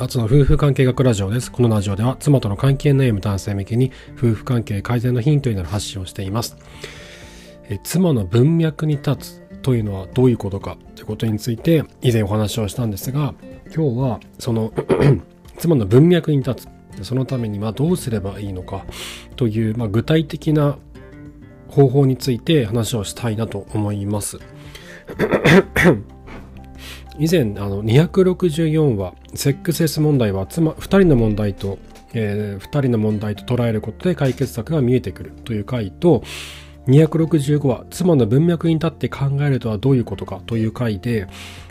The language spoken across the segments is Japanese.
アツの夫婦関係学ラジオです。このラジオでは妻との関係の悩む男性向けに夫婦関係改善のヒントになる発信をしています。え妻の文脈に立つというのはどういうことか？ということについて以前お話をしたんですが、今日はその 妻の文脈に立つ、そのためにはどうすればいいのか？という、まあ、具体的な方法について話をしたいなと思います。以前あの264話「セックスレス問題は妻2人の問題と、えー、2人の問題と捉えることで解決策が見えてくる」という回と265話「妻の文脈に立って考えるとはどういうことか」という回で、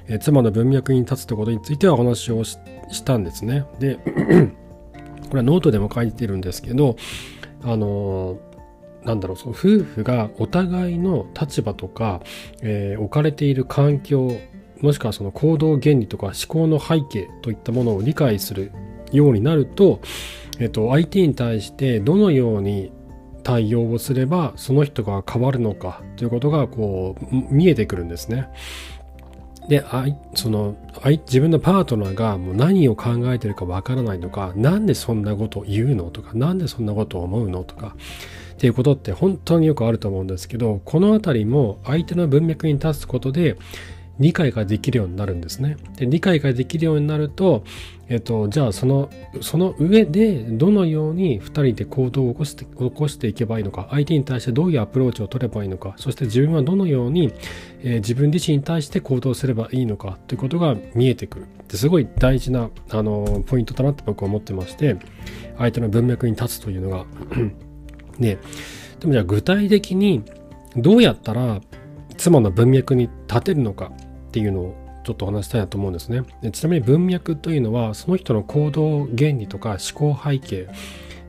えー、妻の文脈に立つということについてはお話をしたんですね。で これはノートでも書いてるんですけどあのー、なんだろうその夫婦がお互いの立場とか、えー、置かれている環境もしくはその行動原理とか思考の背景といったものを理解するようになると、えっと、相手に対してどのように対応をすればその人が変わるのかということがこう見えてくるんですね。で、その自分のパートナーがもう何を考えてるかわからないとか、なんでそんなことを言うのとか、なんでそんなことを思うのとか、っていうことって本当によくあると思うんですけど、このあたりも相手の文脈に立つことで、理解ができるようになるんですね。で理解ができるようになると、えっと、じゃあそのその上でどのように2人で行動を起こして起こしていけばいいのか相手に対してどういうアプローチを取ればいいのかそして自分はどのように、えー、自分自身に対して行動すればいいのかということが見えてくるすごい大事なあのポイントだなって僕は思ってまして相手の文脈に立つというのが ねでもじゃあ具体的にどうやったら妻の文脈に立てるのかっていうのをちょっとお話したいなと思うんですねで。ちなみに文脈というのはその人の行動原理とか思考背景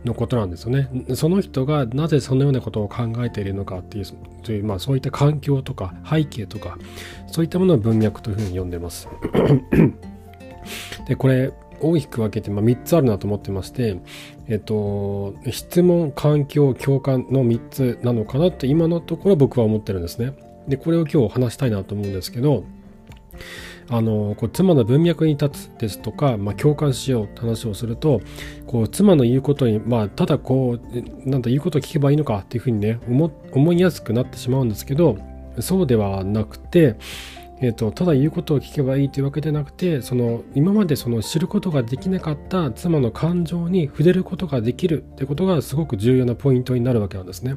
のことなんですよね。その人がなぜそのようなことを考えているのかっていうという、まあ、そういった環境とか背景とかそういったものを文脈というふうに呼んでます。でこれ大きく分けて、まあ、3つあるなと思ってまして、えっと、質問、環境、共感の3つなのかなって今のところ僕は思ってるんですね。で、これを今日話したいなと思うんですけど、あのこう妻の文脈に立つですとか、まあ、共感しようって話をするとこう妻の言うことに、まあ、ただこうなんだ言うことを聞けばいいのかっていうふうにね思いやすくなってしまうんですけどそうではなくて、えーと、ただ言うことを聞けばいいというわけでなくてその今までその知ることができなかった妻の感情に触れることができるってことがすごく重要なポイントになるわけなんですね。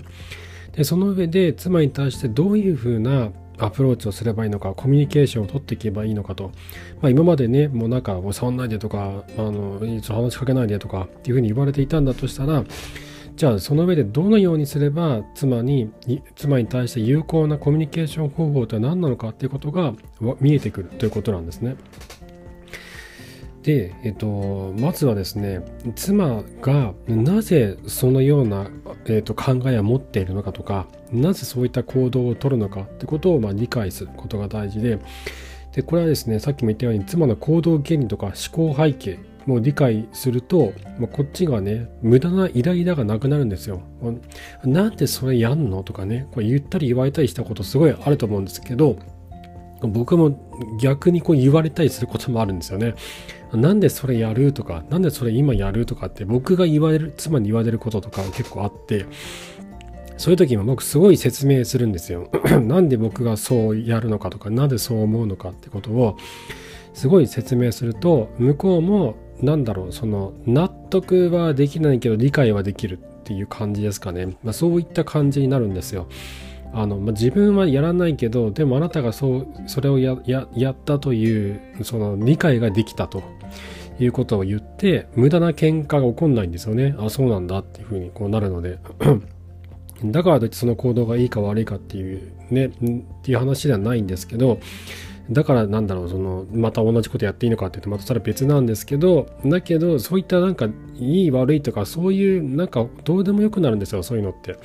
でその上で妻に対してどういうふうなアプローチをすればいいのかコミュニケーションを取っていけばいいのかと、まあ、今までねもうなんか触んないでとかあの話しかけないでとかっていうふうに言われていたんだとしたらじゃあその上でどのようにすれば妻に妻に対して有効なコミュニケーション方法とは何なのかっていうことが見えてくるということなんですね。で、えっと、まずはですね妻がなぜそのような、えっと、考えを持っているのかとかなぜそういった行動をとるのかってことを、まあ、理解することが大事ででこれはですねさっきも言ったように妻の行動原理とか思考背景も理解すると、まあ、こっちがね無駄なイライラがなくなるんですよ。なんでそれやんのとかねこれ言ったり言われたりしたことすごいあると思うんですけど僕も逆にこう言われたりすることもあるんですよね。なんでそれやるとか、なんでそれ今やるとかって僕が言われる、妻に言われることとか結構あって、そういう時も僕すごい説明するんですよ。なんで僕がそうやるのかとか、なんでそう思うのかってことをすごい説明すると、向こうもなんだろう、その納得はできないけど理解はできるっていう感じですかね。まあ、そういった感じになるんですよ。あの、まあ、自分はやらないけどでもあなたがそうそれをややったというその理解ができたということを言って無駄な喧嘩が起こんないんですよね。あそうなんだっていうふうにこうなるので。だからといってその行動がいいか悪いかっていうねっていう話ではないんですけどだからなんだろうそのまた同じことやっていいのかって言うとまたそれは別なんですけどだけどそういったなんかいい悪いとかそういうなんかどうでもよくなるんですよそういうのって。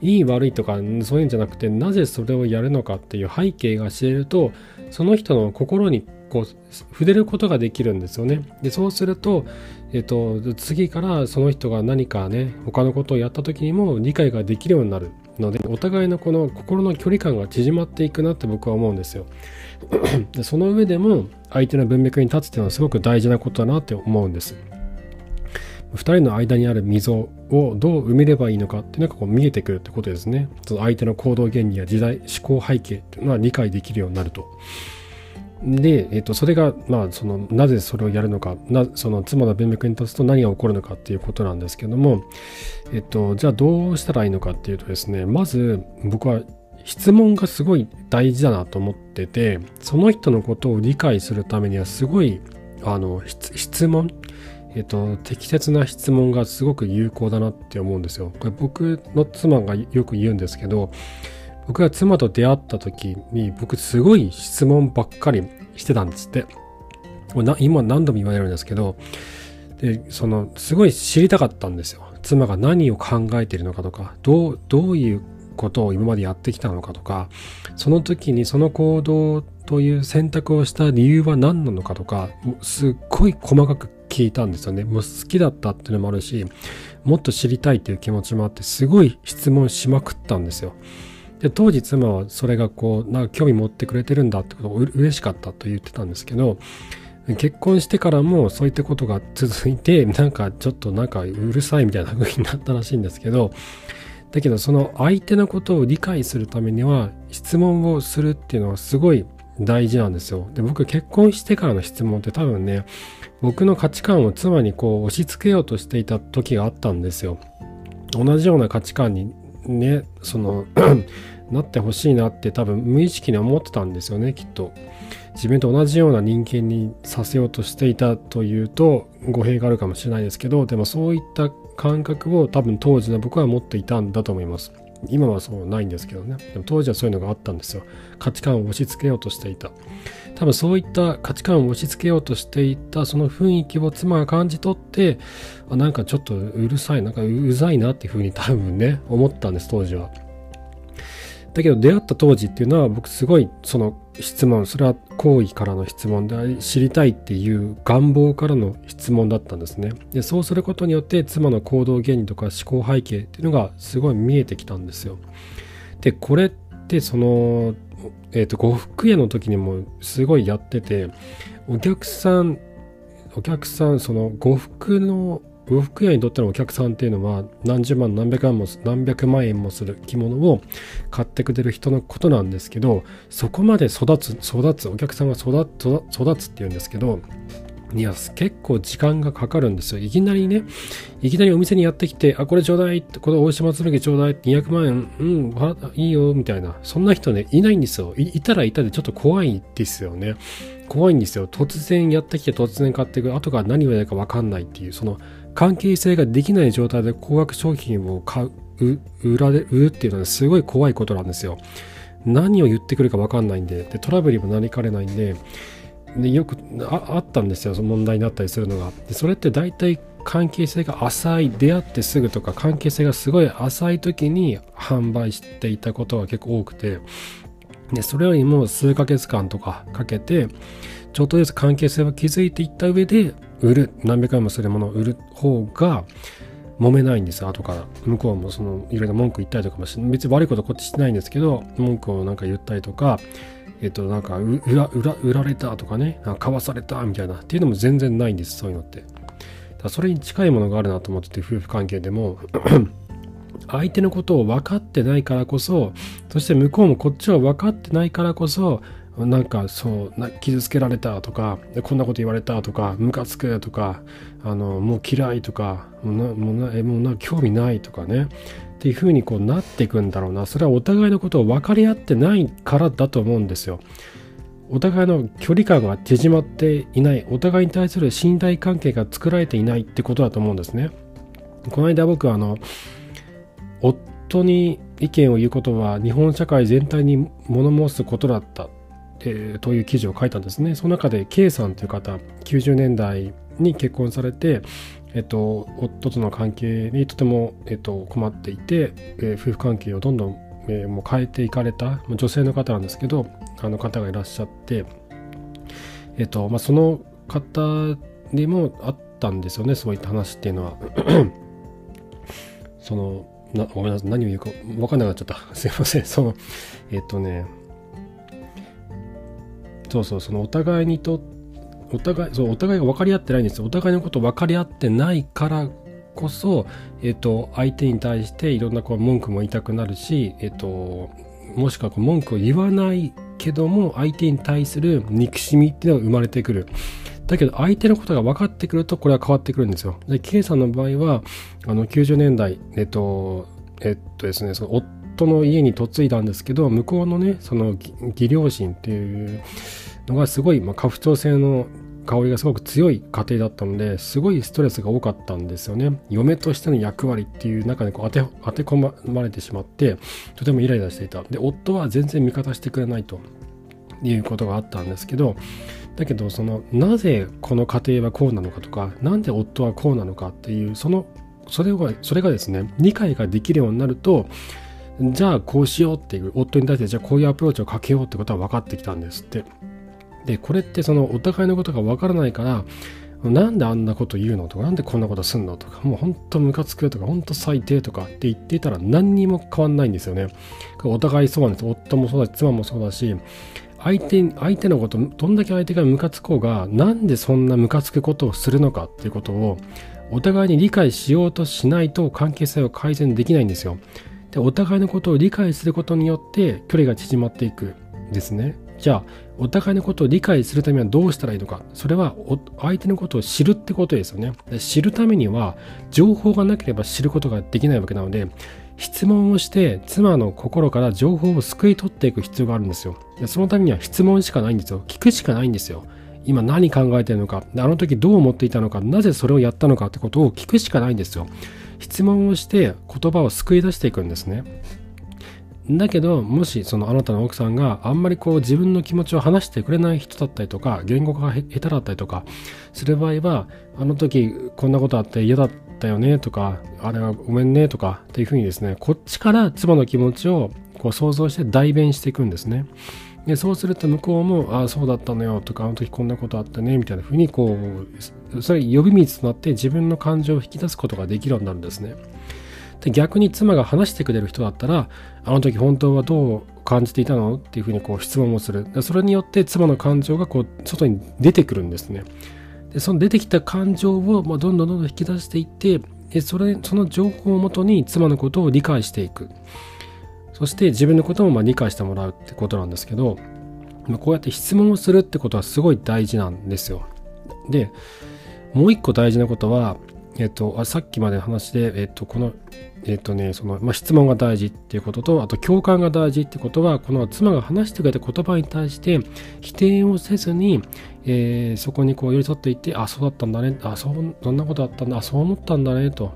いい悪いとかそういうんじゃなくてなぜそれをやるのかっていう背景が知れるとその人の心にこう触れることができるんですよね。でそうすると、えっと、次からその人が何かね他のことをやった時にも理解ができるようになるのでお互いのこの心の距離感が縮まっていくなって僕は思うんですよ。その上でも相手の文脈に立つっていうのはすごく大事なことだなって思うんです。2人の間にある溝をどう埋めればいいのかっていうのがこう見えてくるってことですね。その相手の行動原理や時代思考背景っていうのは理解できるようになると。で、えっと、それが、まあ、そのなぜそれをやるのかなその妻の文脈に立つと何が起こるのかっていうことなんですけども、えっと、じゃあどうしたらいいのかっていうとですねまず僕は質問がすごい大事だなと思っててその人のことを理解するためにはすごいあの質問えっと、適切な質問がすごく有効だなって思うんですよ。これ僕の妻がよく言うんですけど、僕が妻と出会った時に僕すごい質問ばっかりしてたんですって。今何度も言われるんですけど、で、その、すごい知りたかったんですよ。妻が何を考えているのかとか、どう、どういうことを今までやってきたのかとか、その時にその行動という選択をした理由は何なのかとか、すっごい細かく聞いたんですよね。もう好きだったっていうのもあるし、もっと知りたいっていう気持ちもあって、すごい質問しまくったんですよ。で当時妻はそれがこうなんか興味持ってくれてるんだってことを嬉しかったと言ってたんですけど結婚してからもそういったことが続いてなんかちょっとなんかうるさいみたいな風になったらしいんですけどだけどその相手のことを理解するためには質問をするっていうのはすごい大事なんですよ。で僕結婚してからの質問って多分ね僕の価値観を妻にこう押し付けようとしていた時があったんですよ。同じような価値観にねその なってほしいなって多分無意識に思ってたんですよねきっと自分と同じような人間にさせようとしていたというと語弊があるかもしれないですけどでもそういった感覚を多分当時の僕は持っていたんだと思います今はそうないんですけどね。でも当時はそういうのがあったんですよ。価値観を押し付けようとしていた。多分そういった価値観を押し付けようとしていたその雰囲気を妻が感じ取ってあなんかちょっとうるさいなんかうざいなっていうふうに 多分ね思ったんです当時は。だけど出会った当時っていうのは僕すごいその質問それは好意からの質問であり知りたいっていう願望からの質問だったんですね。でそうすることによって妻の行動原理とか思考背景っていうのがすごい見えてきたんですよ。でこれってそのえっ、ー、と呉服屋の時にもすごいやっててお客さんお客さんその呉服の呉服屋にとってのお客さんっていうのは何十万何百万も何百万円もする着物を買ってくれる人のことなんですけどそこまで育つ育つお客さんが育つ育つっていうんですけどいや、結構時間がかかるんですよ。いきなりね、いきなりお店にやってきて、あ、これちょうだいって、この大島紬ちょうだいって200万円、うん、いいよ、みたいな。そんな人ね、いないんですよい。たらいたでちょっと怖いですよね。怖いんですよ。突然やってきて突然買っていく。後から何をやるかわかんないっていう、その、関係性ができない状態で高額商品を買う、売られ、売るっていうのはすごい怖いことなんですよ。何を言ってくるか分かんないんで、でトラブルにもなりかねないんで、でよくあったんですよ、その問題になったりするのが。でそれって大体関係性が浅い、出会ってすぐとか関係性がすごい浅い時に販売していたことが結構多くて、でそれよりも数ヶ月間とかかけて、ちょっとずつ関係性を築いていった上で、売る何百円もするものを売る方が揉めないんです後から。向こうもそのいろいろ文句言ったりとかもし別に悪いことこっちしてないんですけど文句をなんか言ったりとかえっとなんか売ら売られたとかねなんか買わされたみたいなっていうのも全然ないんですそういうのって。だそれに近いものがあるなと思ってて夫婦関係でも。相手のことを分かってないからこそそして向こうもこっちは分かってないからこそなんかそうな傷つけられたとかこんなこと言われたとかムカつくとかあのもう嫌いとかもうなもうもうな興味ないとかねっていう風にこうなっていくんだろうなそれはお互いのことを分かり合ってないからだと思うんですよ。お互いの距離感が縮まっていないお互いに対する信頼関係が作られていないってことだと思うんですね。この間僕はあの夫に意見を言うことは日本社会全体に物申すことだったえー、という記事を書いたんですね。その中で K さんという方、90年代に結婚されて、えっと、夫との関係にとても、えっと、困っていて、えー、夫婦関係をどんどん、えー、もう変えていかれた女性の方なんですけどあの方がいらっしゃって、えっとまあ、その方にもあったんですよねそういった話っていうのは。そのなごめんなさい。何を言うか分かんなくなっちゃった。すいません。その、えっとね、そうそう、そのお互いにと、お互い、そう、お互いが分かり合ってないんです。お互いのこと分かり合ってないからこそ、えっと、相手に対していろんなこう文句も言いたくなるし、えっと、もしくはこう文句を言わないけども、相手に対する憎しみっていうのが生まれてくる。だけど相手のことが分かってくるとこれは変わってくるんですよ。で、K さんの場合は、あの90年代、えっと、えっとですね、その夫の家に嫁いだんですけど、向こうのね、その義両親っていうのがすごい、まあ、家父長制の香りがすごく強い家庭だったのですごいストレスが多かったんですよね。嫁としての役割っていう中にこう当て当て込まれてしまってとてもイライラしていた。で夫は全然味方してくれないと。いうことがあったんですけどだけどそのなぜこの家庭はこうなのかとか何で夫はこうなのかっていうそのそれがそれがですね理解ができるようになるとじゃあこうしようっていう夫に対してじゃあこういうアプローチをかけようってことは分かってきたんですってでこれってそのお互いのことが分からないからなんであんなこと言うのとか、なんでこんなことすんのとか、もうほんとムカつくとか、ほんと最低とかって言っていたら何にも変わんないんですよね。お互いそうなんです。夫もそうだし、妻もそうだし、相手、相手のこと、どんだけ相手がムカつこうが、なんでそんなムカつくことをするのかっていうことを、お互いに理解しようとしないと関係性を改善できないんですよ。で、お互いのことを理解することによって距離が縮まっていくですね。じゃあ、お互いのことを理解するためにはどうしたらいいのか。それは、相手のことを知るってことですよね。知るためには、情報がなければ知ることができないわけなので、質問をして妻の心から情報を救い取っていく必要があるんですよ。そのためには質問しかないんですよ。聞くしかないんですよ。今何考えてるのか、あの時どう思っていたのか、なぜそれをやったのかってことを聞くしかないんですよ。質問をして言葉を救い出していくんですね。だけどもしそのあなたの奥さんがあんまりこう自分の気持ちを話してくれない人だったりとか言語が下手だったりとかする場合はあの時こんなことあって嫌だったよねとかあれはごめんねとかっていうふうにですねこっちから妻の気持ちをこう想像して代弁していくんですね。でそうすると向こうも「ああそうだったのよ」とか「あの時こんなことあったね」みたいなふうにこうそれ呼び水となって自分の感情を引き出すことができるようになるんですね。で逆に妻が話してくれる人だったらあの時本当はどう感じていたの？っていうふうにこう質問をする。それによって妻の感情がこう外に出てくるんですね。でその出てきた感情をまどんどんどんどん引き出していってそれその情報をもとに妻のことを理解していく。そして自分のこともま理解してもらうってことなんですけどまこうやって質問をするってことはすごい大事なんですよでもう一個大事なことはえっと、あさっきまでの話で、えっと、この、えっとね、その、まあ、質問が大事っていうことと、あと共感が大事ってことは、この妻が話してくれた言葉に対して否定をせずに、えー、そこにこう寄り添っていって、あ、そうだったんだね、あ、そう、そんなことあったんだ、あ、そう思ったんだね、と。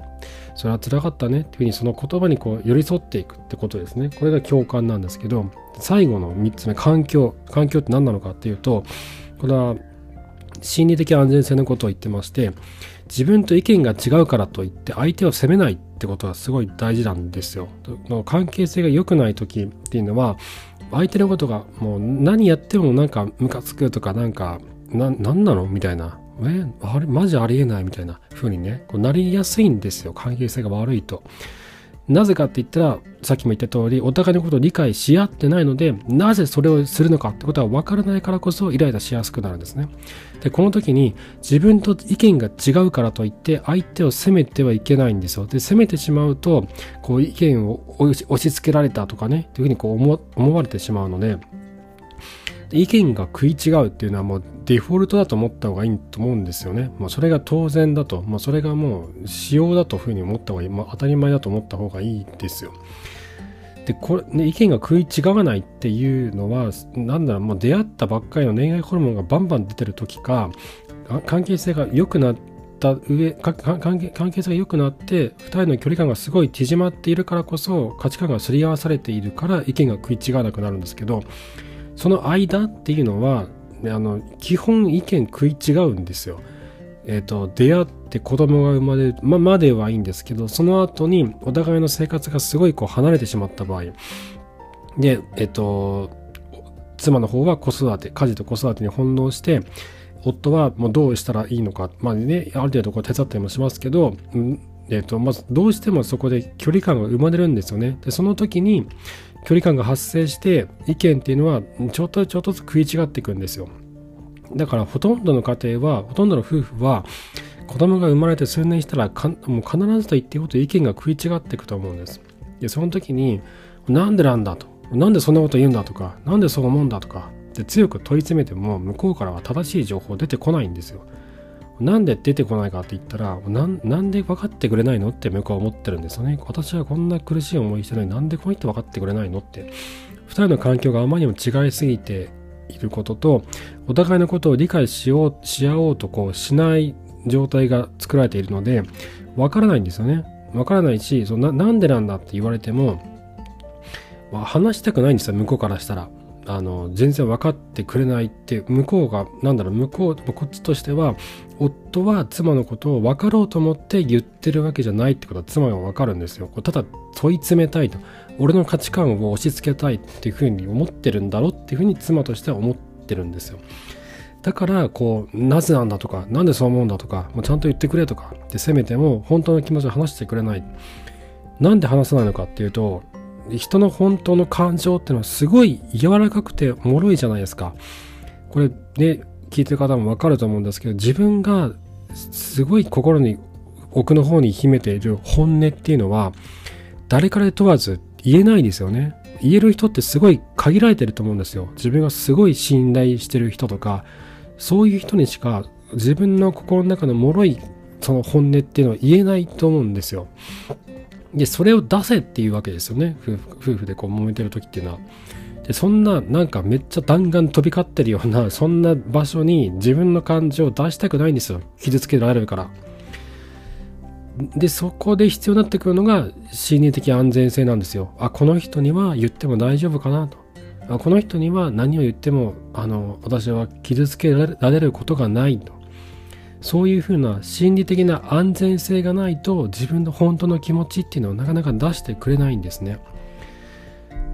それは辛かったねっていうふうにその言葉にこう寄り添っていくってことですね。これが共感なんですけど、最後の3つ目、環境。環境って何なのかっていうと、これは心理的安全性のことを言ってまして、自分と意見が違うからといって相手を責めないってことはすごい大事なんですよ。関係性が良くない時っていうのは相手のことがもう何やってもなんかムカつくとかなんかな何なのみたいなえあれマジありえないみたいな風にねこうなりやすいんですよ関係性が悪いと。なぜかって言ったら、さっきも言った通り、お互いのことを理解し合ってないので、なぜそれをするのかってことは分からないからこそイライラしやすくなるんですね。で、この時に自分と意見が違うからといって相手を責めてはいけないんですよ。で、責めてしまうと、こう意見を押し付けられたとかね、というふうにこう思思われてしまうので、意見が食い違うっていうのはもうデフォルトだと思った方がいいと思うんですよね。まあ、それが当然だと、まあ、それがもう仕様だというふうに思った方がいい、まあ、当たり前だと思った方がいいですよ。で、これ、ね、意見が食い違わないっていうのは、なんだろう、もう出会ったばっかりの恋愛ホルモンがバンバン出てる時か、関係性が良くなった上関係関係性が良くなって2人の距離感がすごい縮まっているからこそ価値観がすり合わされているから意見が食い違わなくなるんですけどその間っていうのはあの基本意見食い違うんですよ。え、と出会って子供が生まれる、ままではいいんですけどその後にお互いの生活がすごいこう離れてしまった場合でえっ、ー、と妻の方は子育て家事と子育てに翻弄して夫はもうどうしたらいいのかまあねある程度こう手伝ったりもしますけど、えーと、まずどうしてもそこで距離感が生まれるんですよね。でその時に距離感が発生して意見っていうのはちょっとちょっとずつ食い違っていくんですよ。だからほとんどの家庭はほとんどの夫婦は子供が生まれて数年したらもう必ずと言っていいこと意見が食い違っていくと思うんです。でその時になんでなんだとなんでそんなこと言うんだとかなんでそう思うんだとかで強く問い詰めても向こうからは正しい情報出てこないんですよ。なんで出てこないかって言ったらなんで分かってくれないのって向こうは思ってるんですよね。私はこんな苦しい思いしてるのになんでこの人分かってくれないのって2人の環境があまりにも違いすぎていることとお互いのことを理解しようし合おうとこうしない状態が作られているので分からないんですよね。分からないしそななんでなんだって言われても、まあ、話したくないんですよ向こうからしたら。あの全然分かってくれないって向こうがなんだろう向こうこっちとしては夫は妻のことを分かろうと思って言ってるわけじゃないってことは妻は分かるんですよ。ただ問い詰めたいと。俺の価値観を押し付けたいっていうふうに思ってるんだろうっていうふうに妻としては思ってるんですよ。だからこうなぜなんだとかなんでそう思うんだとかもうちゃんと言ってくれとかって責めても本当の気持ちを話してくれない。なんで話さないのかっていうと人の本当の感情っていうのはすごい柔らかくて脆いじゃないですか。これね、聞いてる方もわかると思うんですけど、自分がすごい心に奥の方に秘めている本音っていうのは、誰から問わず言えないですよね。言える人ってすごい限られてると思うんですよ。自分がすごい信頼してる人とか、そういう人にしか自分の心の中の脆いその本音っていうのは言えないと思うんですよ。で、それを出せっていうわけですよね。夫婦でこう揉めてる時っていうのは。で、そんな、なんかめっちゃ弾丸飛び交ってるような、そんな場所に自分の感情を出したくないんですよ。傷つけられるから。で、そこで必要になってくるのが心理的安全性なんですよ。あ、この人には言っても大丈夫かなと。あこの人には何を言っても、あの、私は傷つけられることがないと。そういうふうな心理的な安全性がないと自分の本当の気持ちっていうのをなかなか出してくれないんですね。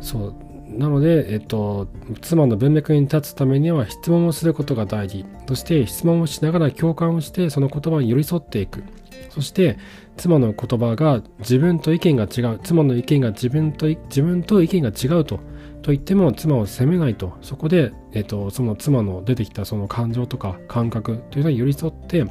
そうなので、えっと、妻の文脈に立つためには質問をすることが大事。そして質問をしながら共感をしてその言葉に寄り添っていく。そして妻の言葉が自分と意見が違う。妻の意見が自分と自分と意見が違うとと言っても妻を責めないとそこで、えっと、その妻の出てきたその感情とか感覚というのに寄り添って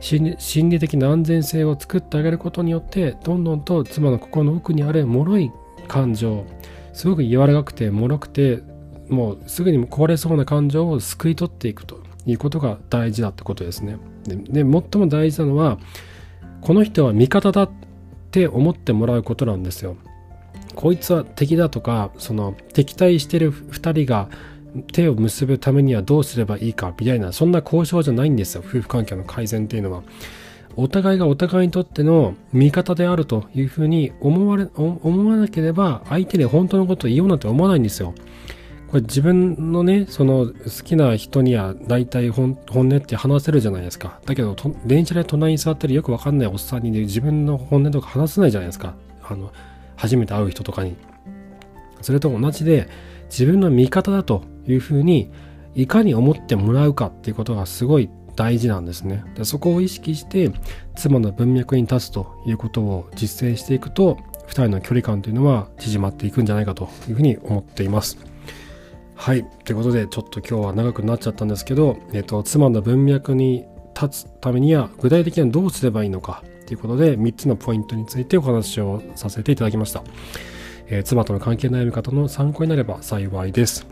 心理的な安全性を作ってあげることによってどんどんと妻の心の奥にある脆い感情すごく柔らかくて脆くてもうすぐに壊れそうな感情を救い取っていくということが大事だってことですね。で最も大事なのはこの人は味方だって思ってもらうことなんですよ。こいつは敵だとかその敵対してる2人が手を結ぶためにはどうすればいいかみたいなそんな交渉じゃないんですよ夫婦関係の改善っていうのは。お互いがお互いにとっての味方であるというふうに思われ思わなければ相手に本当のことを言おうなんて思わないんですよ。これ自分のね、その好きな人には大体本音って話せるじゃないですか。だけど、電車で隣に座ってるよくわかんないおっさんに、ね、自分の本音とか話せないじゃないですか。あの、初めて会う人とかに。それと同じで、自分の味方だというふうに、いかに思ってもらうかっていうことがすごい大事なんですね。でそこを意識して、妻の文脈に立つということを実践していくと、2人の距離感というのは縮まっていくんじゃないかというふうに思っています。はい。ということで、ちょっと今日は長くなっちゃったんですけど、えっ、と、妻の文脈に立つためには、具体的にはどうすればいいのか、ということで、3つのポイントについてお話をさせていただきました。えー、妻との関係悩み方の参考になれば幸いです。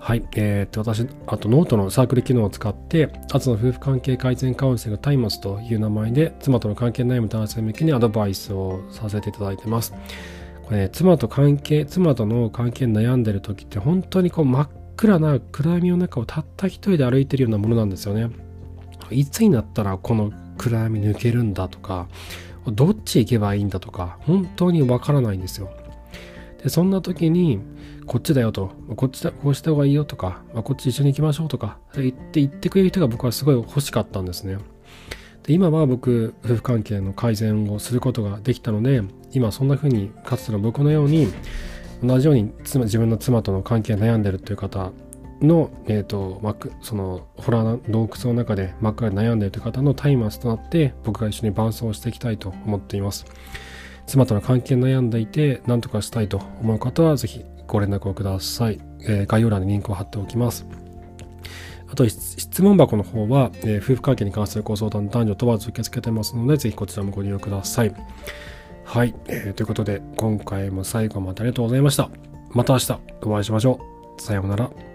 はい。えー、っと、私、あとノートのサークル機能を使って、アツの夫婦関係改善カウンセリングタイマスという名前で、妻との関係悩む男性向けにアドバイスをさせていただいてます。これね、妻と関係、妻との関係悩んでる時って、本当にこう真っ暗な暗闇の中をたった一人で歩いてるようなものなんですよね。いつになったらこの暗闇抜けるんだとか、どっち行けばいいんだとか、本当にわからないんですよ。で、そんな時に、こっちだよと、こっちだ、こうした方がいいよとか、こっち一緒に行きましょうとか、言って言ってくれる人が僕はすごい欲しかったんですね。で、今は僕、夫婦関係の改善をすることができたので、今そんな風に、かつての僕のように、同じように妻自分の妻との関係悩んでるという方の、えっ、と、その、ホラー洞窟の中で真っ暗で悩んでいるという方の松明となって、僕が一緒に伴走していきたいと思っています。妻との関係に悩んでいて、何とかしたいと思う方は、ぜひご連絡をください。えー、概要欄にリンクを貼っておきます。あと、質問箱の方は、えー、夫婦関係に関するご相談、男女問わず受け付けてますので、ぜひこちらもご利用ください。はい、えー、ということで、今回も最後までありがとうございました。また明日お会いしましょう。さようなら。